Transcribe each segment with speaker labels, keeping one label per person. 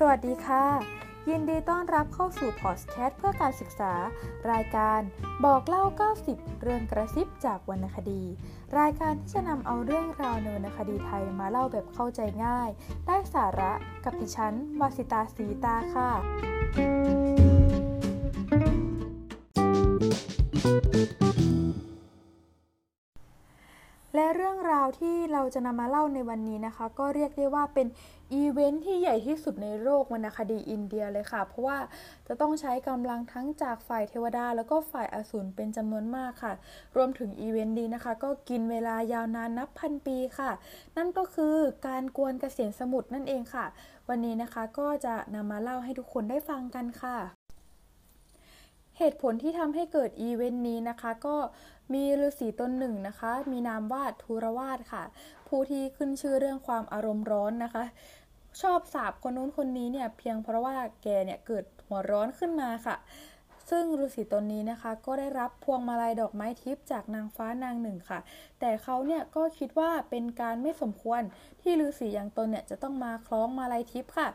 Speaker 1: สวัสดีค่ะ ยินดีต้อนรับเข้าสู่พอดแคสต์เพื่อการศึกษา รายการบอกเล่า 90 เรื่องกระซิบจากวรรณคดี รายการที่จะนำเอาเรื่องราวในวรรณคดีไทยมาเล่าแบบเข้าใจง่าย ได้สาระกับดิฉันวาสิตาสีตาค่ะาวที่เราจะนำมาเล่าในวันนี้นะคะ ก็เรียกได้ว่าเป็นอีเวนท์ที่ใหญ่ที่สุดในโลกวรรณคดีอินเดียเลยค่ะ เพราะว่าจะต้องใช้กำลังทั้งจากฝ่ายเทวดา แล้วก็ฝ่ายอสูรเป็นจำนวนมากค่ะ รวมถึงอีเวนต์นี้นะคะ ก็กินเวลายาวนานนับพันปีค่ะ นั่นก็คือการกวนเกษียรสมุทรนั่นเองค่ะ วันนี้นะคะก็จะนำมาเล่าให้ทุกคนได้ฟังกันค่ะเหตุผลที่ทำให้เกิดอีเวนต์นี้นะคะ ก็ มีฤาษีตนหนึ่งนะคะ มีนามว่าทุรวาสค่ะ ผู้ที่ขึ้นชื่อเรื่องความอารมณ์ร้อนนะคะ ชอบสาบคนนู้นคนนี้เนี่ยเพียงเพราะว่าแกเนี่ยเกิดหัวร้อนขึ้นมาค่ะ ซึ่งฤาษีตนนี้นะคะ ก็ได้รับพวงมาลัยดอกไม้ทิพย์จากนางฟ้านางหนึ่งค่ะ แต่เขาเนี่ยก็คิดว่าเป็นการไม่สมควรที่ฤาษีอย่างตนเนี่ยจะต้องมาคล้องมาลัยทิพย์ค่ะ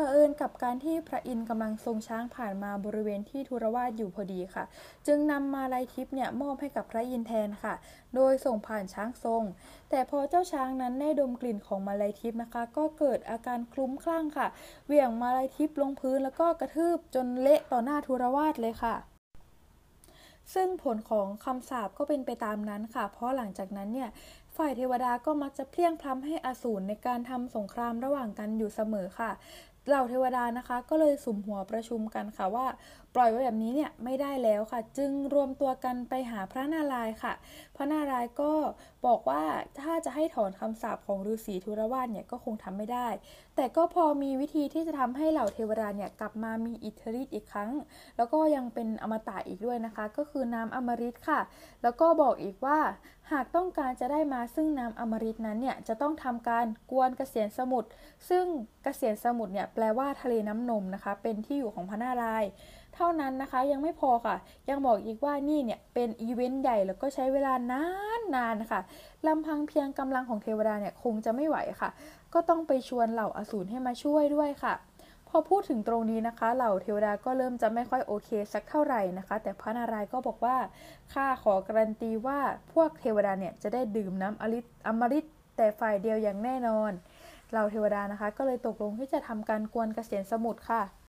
Speaker 1: เผอิญกับการที่พระอินทร์กำลังทรงช้างผ่านมาบริเวณที่ทุรวาสอยู่พอดีค่ะ จึงนำมาลัยทิพย์เนี่ยมอบให้กับพระอินทร์แทนค่ะ โดยส่งผ่านช้างทรง แต่พอเจ้าช้างนั้นได้ดมกลิ่นของมาลัยทิพย์นะคะ ก็เกิดอาการคลุ้มคลั่งค่ะ เหวี่ยงมาลัยทิพย์ลงพื้นแล้วก็กระทืบจนเละต่อหน้าทุรวาสเลยค่ะซึ่งผลของคำสาปก็เป็นไปตามนั้นค่ะ เพราะหลังจากนั้นเนี่ย ฝ่ายเทวดาก็มักจะเพียงพล้ำให้อสูรในการทำสงครามระหว่างกันอยู่เสมอค่ะ เหล่าเทวดานะคะ ก็เลยสุมหัวประชุมกันค่ะว่าปล่อยไว้แบบนี้เนี่ยไม่ได้แล้วค่ะ จึงรวมตัวกันไปหาพระนารายณ์ค่ะ พระนารายณ์ก็บอกว่าถ้าจะให้ถอนคำสาปของฤาษีทุรวาสเนี่ยก็คงทำไม่ได้ แต่ก็พอมีวิธีที่จะทำให้เหล่าเทวดาเนี่ยกลับมามีอิทธิฤทธิ์อีกครั้ง แล้วก็ยังเป็นอมตะอีกด้วยนะคะ ก็คือน้ำอมฤตค่ะ แล้วก็บอกอีกว่าหากต้องการจะได้มาซึ่งน้ำอมฤตนั้นเนี่ยจะต้องทำการกวนเกษียณสมุทรซึ่งเกษียณสมุทรเนี่ยแปลว่าทะเลน้ำนมนะคะ เป็นที่อยู่ของพระนารายณ์ เท่านั้นนะคะยังไม่พอค่ะ ยังบอกอีกว่านี่เนี่ยเป็นอีเวนต์ใหญ่แล้วก็ใช้เวลานานนานค่ะลำพังเพียงกำลังของเทวดาเนี่ยคงจะไม่ไหวค่ะ ก็ต้องไปชวนเหล่าอสูรให้มาช่วยด้วยค่ะพอพูดถึงตรงนี้นะคะ เหล่าเทวดาก็เริ่มจะไม่ค่อยโอเคสักเท่าไหร่นะคะ แต่พระนารายณ์ก็บอกว่าข้าขอการันตีว่าพวกเทวดาเนี่ยจะได้ดื่มน้ำอริอมฤตแต่ฝ่ายเดียวอย่างแน่นอน เหล่าเทวดานะคะ ก็เลยตกลงที่จะทำการกวนเกษียณสมุทรค่ะ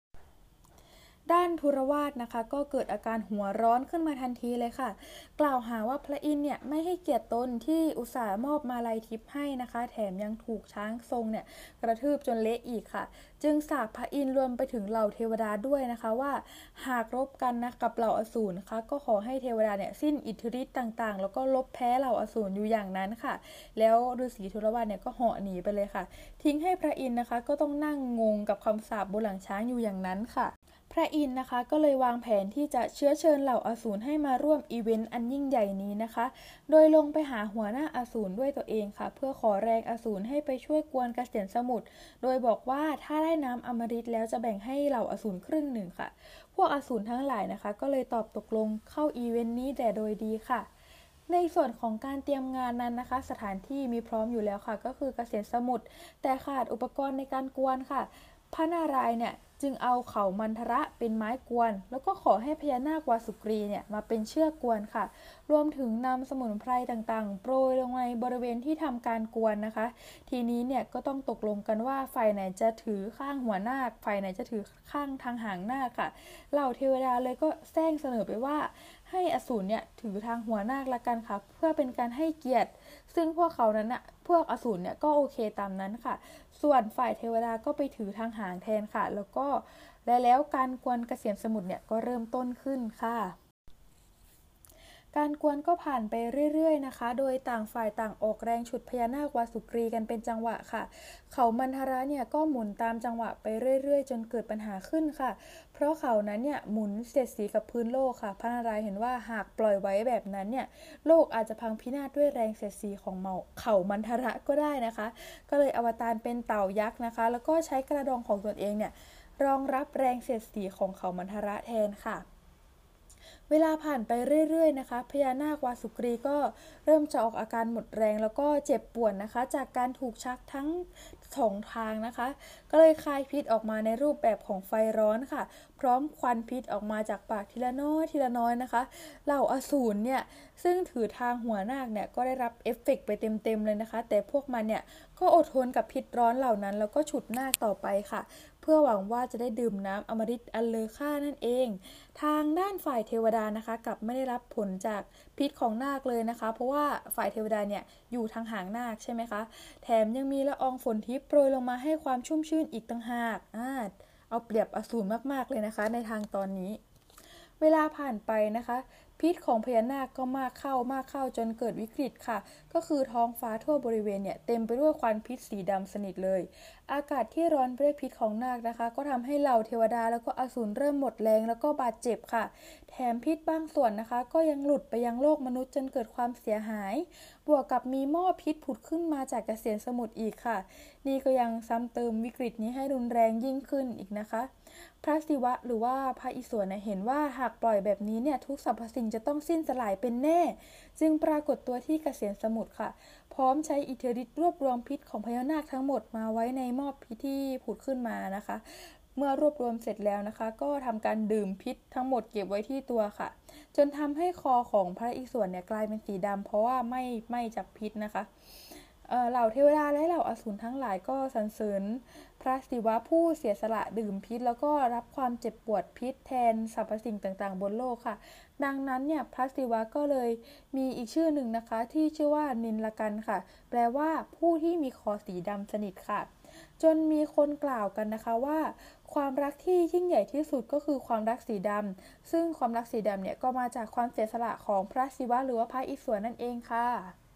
Speaker 1: ด้านทุรวาสนะคะ ก็เกิดอาการหัวร้อนขึ้นมาทันทีเลยค่ะ กล่าวหาว่าพระอินเนี่ยไม่ให้เกียรติตนที่อุตส่าห์มอบมาลัยทิพย์ให้นะคะ แถมยังถูกช้างทรงเนี่ยกระทืบจนเละอีกค่ะ จึงสาบพระอินรวมไปถึงเหล่าเทวดาด้วยนะคะว่าหากรบกันนะกับเหล่าอสูรนะคะก็ขอให้เทวดาเนี่ยสิ้นอิทธิฤทธิ์ต่างๆ แล้วก็ลบแพ้เหล่าอสูรอยู่อย่างนั้นค่ะ แล้วฤาษีทุรวาสเนี่ยก็เหาะหนีไปเลยค่ะ ทิ้งให้พระอินทร์นะคะก็ต้องนั่งงงกับคำสาปบนหลังช้างอยู่อย่างนั้นค่ะ พระอินทร์นะคะก็เลยวางแผนที่จะเชื้อเชิญเหล่าอสูรให้มาร่วมอีเวนต์อันยิ่งใหญ่นี้นะคะ โดยลงไปหาหัวหน้าอสูรด้วยตัวเองค่ะ เพื่อขอแรงอสูรให้ไปช่วยกวนเกษียรสมุทร โดยบอกว่าถ้าได้น้ำอมฤตแล้วจะแบ่งให้เหล่าอสูรครึ่งหนึ่งค่ะ พวกอสูรทั้งหลายนะคะ ก็เลยตอบตกลงเข้าอีเวนต์นี้แต่โดยดีค่ะในส่วนของการเตรียมงานนั้นนะคะ สถานที่มีพร้อมอยู่แล้วค่ะ ก็คือเกษียรสมุทรแต่ขาดอุปกรณ์ในการกวนค่ะ พระนารายณ์เนี่ยจึงเอาเขามันทระเป็นไม้กวน แล้วก็ขอให้พญานาควาสุกรีเนี่ยมาเป็นเชือกกวนค่ะ รวมถึงนำสมุนไพรต่างๆ โปรยลงในบริเวณที่ทำการกวนนะคะ ทีนี้เนี่ยก็ต้องตกลงกันว่าฝ่ายไหนจะถือข้างหัวนาคฝ่ายไหนจะถือข้างทางหางนาคค่ะเหล่าเทวดาเลยก็แซงเสนอไปว่า ให้อสูรเนี่ยถือทางหัวนาคละกันค่ะ เพื่อเป็นการให้เกียรติ ซึ่งพวกเขานั้นน่ะพวกอสูรเนี่ยก็โอเคตามนั้นค่ะ ส่วนฝ่ายเทวดาก็ไปถือทางหางแทนค่ะ แล้วก็และแล้วการกวนเกษียณสมุทรเนี่ยก็เริ่มต้นขึ้นค่ะ การกวนก็ผ่านไปเรื่อยๆนะคะ โดยต่างฝ่ายต่างออกแรงฉุดพญานาควาสุกรีกันเป็นจังหวะค่ะ เขามันทระเนี่ยก็หมุนตามจังหวะไปเรื่อยๆ จนเกิดปัญหาขึ้นค่ะ เพราะเขานั้นเนี่ยหมุนเสียดสีกับพื้นโลกค่ะ พระนารายณ์เห็นว่าหากปล่อยไว้แบบนั้นเนี่ยโลกอาจจะพังพินาศด้วยแรงเสียดสีของเมาเขามันทระก็ได้นะคะ ก็เลยอวตารเป็นเต่ายักษ์นะคะ แล้วก็ใช้กระดองของตนเองเนี่ยรองรับแรงเสียดสีของเขามันทระแทนค่ะ เวลาผ่านไปเรื่อยๆนะคะ พญานาควาสุกรีก็เริ่มจะออกอาการหมดแรงแล้วก็เจ็บปวดนะคะ จากการถูกชักทั้งสองทางนะคะ ก็เลยคายพิษออกมาในรูปแบบของไฟร้อนค่ะ พร้อมควันพิษออกมาจากปากทีละน้อยทีละน้อยนะคะ เหล่าอสูรเนี่ยซึ่งถือทางหัวนาคเนี่ยก็ได้รับเอฟเฟกไปเต็มๆเลยนะคะ แต่พวกมันเนี่ย ก็อดทนกับพิษร้อนเหล่านั้น แล้วก็ฉุดนาคต่อไปค่ะ เพื่อหวังว่าจะได้ดื่มน้ำอมฤตอันเลอค่านั่นเอง ทางด้านฝ่ายเทวดานะคะกลับไม่ได้รับผลจากพิษของนาคเลยนะคะ เพราะว่าฝ่ายเทวดาเนี่ยอยู่ทางหางนาคใช่ไหมคะ แถมยังมีละอองฝนทิพย์โปรยลงมาให้ความชุ่มชื่นอีกต่างหากอ่าเอาเปรียบอสูรมากๆเลยนะคะ ในทางตอนนี้ เวลาผ่านไปนะคะ พิษของพญานาคก็มากเข้ามากเข้าจนเกิดวิกฤตค่ะ ก็คือท้องฟ้าทั่วบริเวณเนี่ยเต็มไปด้วยควันพิษสีดำสนิทเลย อากาศที่ร้อนด้วยพิษของนาคนะคะ ก็ทำให้เหล่าเทวดาแล้วก็อสูรเริ่มหมดแรงแล้วก็บาดเจ็บค่ะ แถมพิษบางส่วนนะคะ ก็ยังหลุดไปยังโลกมนุษย์จนเกิดความเสียหาย บวกกับมีหม้อพิษผุดขึ้นมาจากกระเกษียนสมุทรอีกค่ะ นี่ก็ยังซ้ำเติมวิกฤตนี้ให้รุนแรงยิ่งขึ้นอีกนะคะ พระศิวะหรือว่าพระอิศวรเห็นว่าหากปล่อยแบบนี้เนี่ยทุกสรรพสิ่งจะต้องสิ้นสลายเป็นแน่ จึงปรากฏตัวที่เกษียณสมุทรค่ะ พร้อมใช้อิทธิฤทธิ์รวบรวมพิษของพญานาคทั้งหมดมาไว้ในหม้อพิธีผุดขึ้นมานะคะ เมื่อรวบรวมเสร็จแล้วนะคะ ก็ทำการดื่มพิษทั้งหมดเก็บไว้ที่ตัวค่ะ จนทำให้คอของพระอิศวรเนี่ยกลายเป็นสีดำเพราะว่าไม่ไม่จากพิษนะคะ เหล่าเทวดาและเหล่าอสูรทั้งหลายก็สรรเสริญพระศิวะผู้เสียสละดื่มพิษ แล้วก็รับความเจ็บปวดพิษแทนสรรพสิ่งต่างๆ บนโลกค่ะ ดังนั้นเนี่ยพระศิวะก็เลยมีอีกชื่อหนึ่งนะคะ ที่ชื่อว่านินละกันค่ะ แปลว่าผู้ที่มีคอสีดำสนิทค่ะ จนมีคนกล่าวกันนะคะว่า ความรักที่ยิ่งใหญ่ที่สุดก็คือความรักสีดำซึ่งความรักสีดำเนี่ยก็มาจากความเสียสละของพระศิวะหรือว่าพระอิศวรนั่นเองค่ะ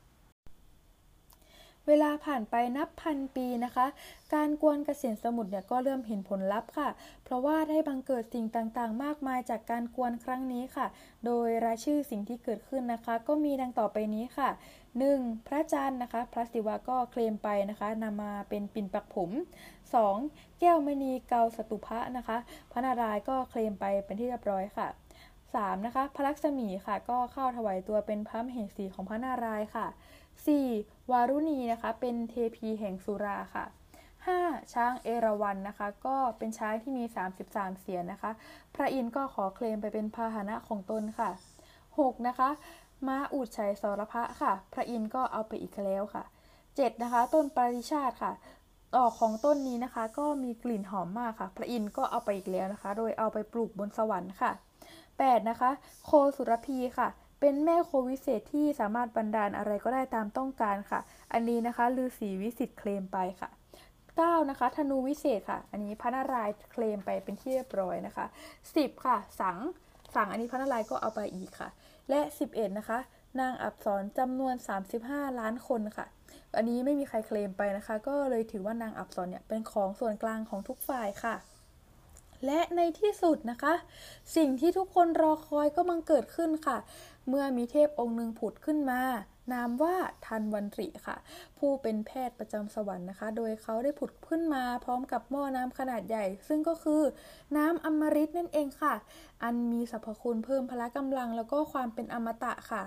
Speaker 1: เวลาผ่านไปนับพันปีนะคะ การกวนเกษียณสมุทรเนี่ยก็เริ่มเห็นผลลัพธ์ค่ะ เพราะว่าได้บังเกิดสิ่งต่างๆ มากมายจากการกวนครั้งนี้ค่ะ โดยรายชื่อสิ่งที่เกิดขึ้นนะคะ ก็มีดังต่อไปนี้ค่ะ 1. พระจันทร์นะคะ พระศิวะก็เคลมไปนะคะนำมาเป็นปิ่นปักผม 2. แก้วมณีเกาสตุพะนะคะ พระนารายก็เคลมไปเป็นที่เรียบร้อยค่ะ 3. นะคะ พระลักษมีค่ะ ก็เข้าถวายตัวเป็นพระมเหสีของพระนารายค่ะ 4. วารุณีนะคะ เป็นเทพีแห่งสุราค่ะ 5. ช้างเอราวัณนนะคะ ก็เป็นช้างที่มี 33 เสียนนะคะ พระอินทร์ก็ขอเคลมไปเป็นพาหนะของตนค่ะ 6. นะคะ ม้าอูดชัยสรพะค่ะ พระอินทร์ก็เอาไปอีกแล้วค่ะ 7. นะคะ ต้นปริชาติค่ะดอกของต้นนี้นะคะก็มีกลิ่นหอมมากค่ะ พระอินทร์ก็เอาไปอีกแล้วนะคะ โดยเอาไปปลูกบนสวรรค์ค่ะ 8. นะคะ โคสุรพีค่ะ เป็นแม่โควิเศษที่สามารถบันดาลอะไรก็ได้ตามต้องการค่ะ อันนี้นะคะลือสีวิสิตเคลมไปค่ะ9นะคะธนูวิเศษค่ะ อันนี้พระนารายณ์เคลมไปเป็นที่เรียบร้อยนะคะ 10 ค่ะ สังสังอันนี้พระนารายณ์ก็เอาไปอีกค่ะ และ 11 นะคะ นางอับสรจำนวน 35 ล้านคนค่ะ อันนี้ไม่มีใครเคลมไปนะคะ ก็เลยถือว่านางอับสรเนี่ยเป็นของส่วนกลางของทุกฝ่ายค่ะ และในที่สุดนะคะ สิ่งที่ทุกคนรอคอยก็มังเกิดขึ้นค่ะ เมื่อมีเทพองค์หนึ่งผุดขึ้นมา นามว่าทันวันตรีค่ะ ผู้เป็นแพทย์ประจำสวรรค์นะคะ โดยเขาได้ผุดขึ้นมาพร้อมกับหม้อน้ำขนาดใหญ่ ซึ่งก็คือน้ำอมฤตนั่นเองค่ะ อันมีสรรพคุณเพิ่มพละกำลังแล้วก็ความเป็นอมตะค่ะ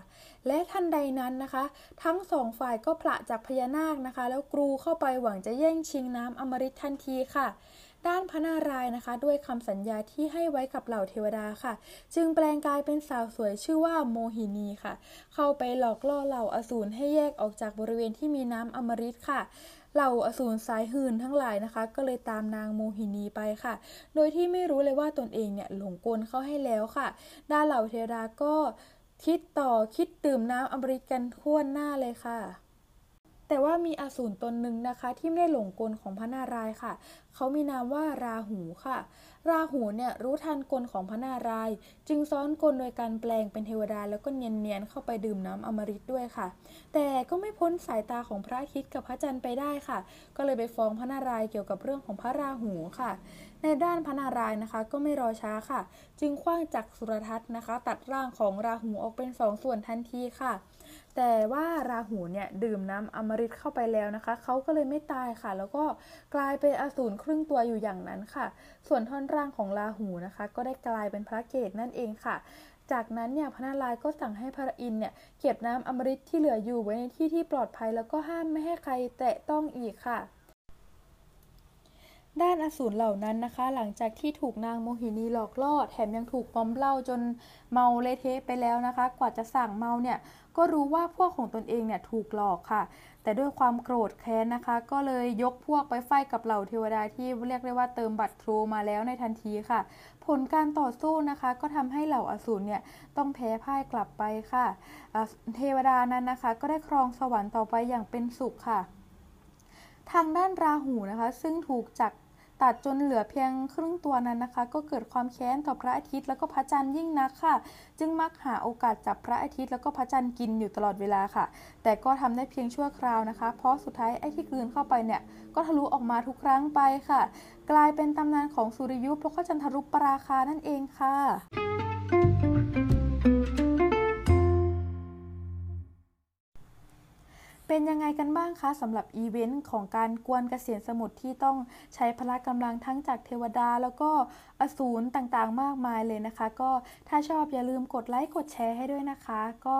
Speaker 1: และทันใดนั้นนะคะ ทั้งสองฝ่ายก็ผละจากพญานาคนะคะ แล้วกรูเข้าไปหวังจะแย่งชิงน้ำอมฤตทันทีค่ะ ด้านพระนารายณ์นะคะ ด้วยคำสัญญาที่ให้ไว้กับเหล่าเทวดาค่ะ จึงแปลงกายเป็นสาวสวยชื่อว่าโมหินีค่ะ เข้าไปหลอกล่อเหล่าอสูรให้แยกออกจากบริเวณที่มีน้ำอมฤตค่ะเหล่าอสูรสายหื่นทั้งหลายนะคะ ก็เลยตามนางโมหินีไปค่ะ โดยที่ไม่รู้เลยว่าตนเองเนี่ยหลงกลเข้าให้แล้วค่ะ ด้านเหล่าเทวดาก็คิดต่อคิดดื่มน้ำอมฤตกันทั่วหน้าเลยค่ะ แต่ว่ามีอสูรตนหนึ่งนะคะ ที่ไม่ได้หลงกลของพระนารายณ์ค่ะ เขามีนามว่าราหูค่ะ ราหูเนี่ยรู้ทันกลของพระนารายณ์จึงซ้อนกลโดยการแปลงเป็นเทวดาแล้วก็เนียนๆเข้าไปดื่มน้ำอมฤตด้วยค่ะ แต่ก็ไม่พ้นสายตาของพระอาทิตย์กับพระจันทร์ไปได้ค่ะ ก็เลยไปฟ้องพระนารายณ์เกี่ยวกับเรื่องของพระราหูค่ะ ในด้านพระนารายณ์นะคะ ก็ไม่รอช้าค่ะ จึงคว้างจักรสุรทัศน์นะคะ ตัดร่างของราหูออกเป็นสองส่วนทันทีค่ะ แต่ว่าราหูเนี่ยดื่มน้ำอมฤตเข้าไปแล้วนะคะ เขาก็เลยไม่ตายค่ะ แล้วก็กลายเป็นอสูรครึ่งตัวอยู่อย่างนั้นค่ะ ส่วนท่อนร่างของราหูนะคะ ก็ได้กลายเป็นพระเกศนั่นเองค่ะ จากนั้นเนี่ยพระนารายณ์ก็สั่งให้พระอินเนี่ยเก็บน้ำอมฤตที่เหลืออยู่ไว้ในที่ที่ปลอดภัย แล้วก็ห้ามไม่ให้ใครแตะต้องอีกค่ะ ด้านอสูรเหล่านั้นนะคะ หลังจากที่ถูกนางโมหินีหลอกล่อแถมยังถูกมอมเหล้าจนเมาเละเทะไปแล้วนะคะ กว่าจะสั่งเมาเนี่ยก็รู้ว่าพวกของตนเองเนี่ยถูกหลอกค่ะ แต่ด้วยความโกรธแค้นนะคะ ก็เลยยกพวกไปไฟกับเหล่าเทวดาที่เรียกได้ว่าเติมบัตรทรูมาแล้วในทันทีค่ะ ผลการต่อสู้นะคะ ก็ทำให้เหล่าอสูรเนี่ยต้องแพ้พ่ายกลับไปค่ะเทวดานั้นนะคะ ก็ได้ครองสวรรค์ต่อไปอย่างเป็นสุขค่ะ ทางด้านราหูนะคะ ซึ่งถูกจัก ตัดจนเหลือเพียงครึ่งตัวนั้นนะคะ ก็เกิดความแค้นต่อพระอาทิตย์แล้วก็พระจันทร์ยิ่งนักค่ะ จึงมักหาโอกาสจับพระอาทิตย์แล้วก็พระจันทร์กินอยู่ตลอดเวลาค่ะ แต่ก็ทำได้เพียงชั่วคราวนะคะ เพราะสุดท้ายไอ้ที่กลืนเข้าไปเนี่ยก็ทะลุออกมาทุกครั้งไปค่ะ กลายเป็นตำนานของสุริยุปแล้วก็จันทรุปราคานั่นเองค่ะ ยังไงกันบ้างคะสำหรับอีเวนต์ของการกวนเกษียณสมุทรที่ต้องใช้พละกำลังทั้งจากเทวดา แล้วก็อสูรต่างๆ มากมายเลยนะคะ ก็ถ้าชอบอย่าลืมกดไลค์กดแชร์ให้ด้วยนะคะ ก็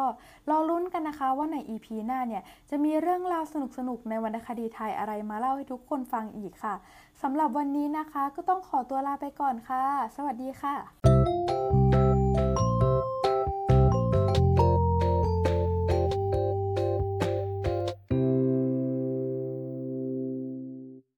Speaker 1: รอลุ้นกันนะคะว่าใน EP หน้าเนี่ยจะมีเรื่องราวสนุกๆในวรรณคดีไทยอะไรมาเล่าให้ทุกคนฟังอีกค่ะสำหรับวันนี้นะคะก็ต้องขอตัวลาไปก่อนค่ะ สวัสดีค่ะ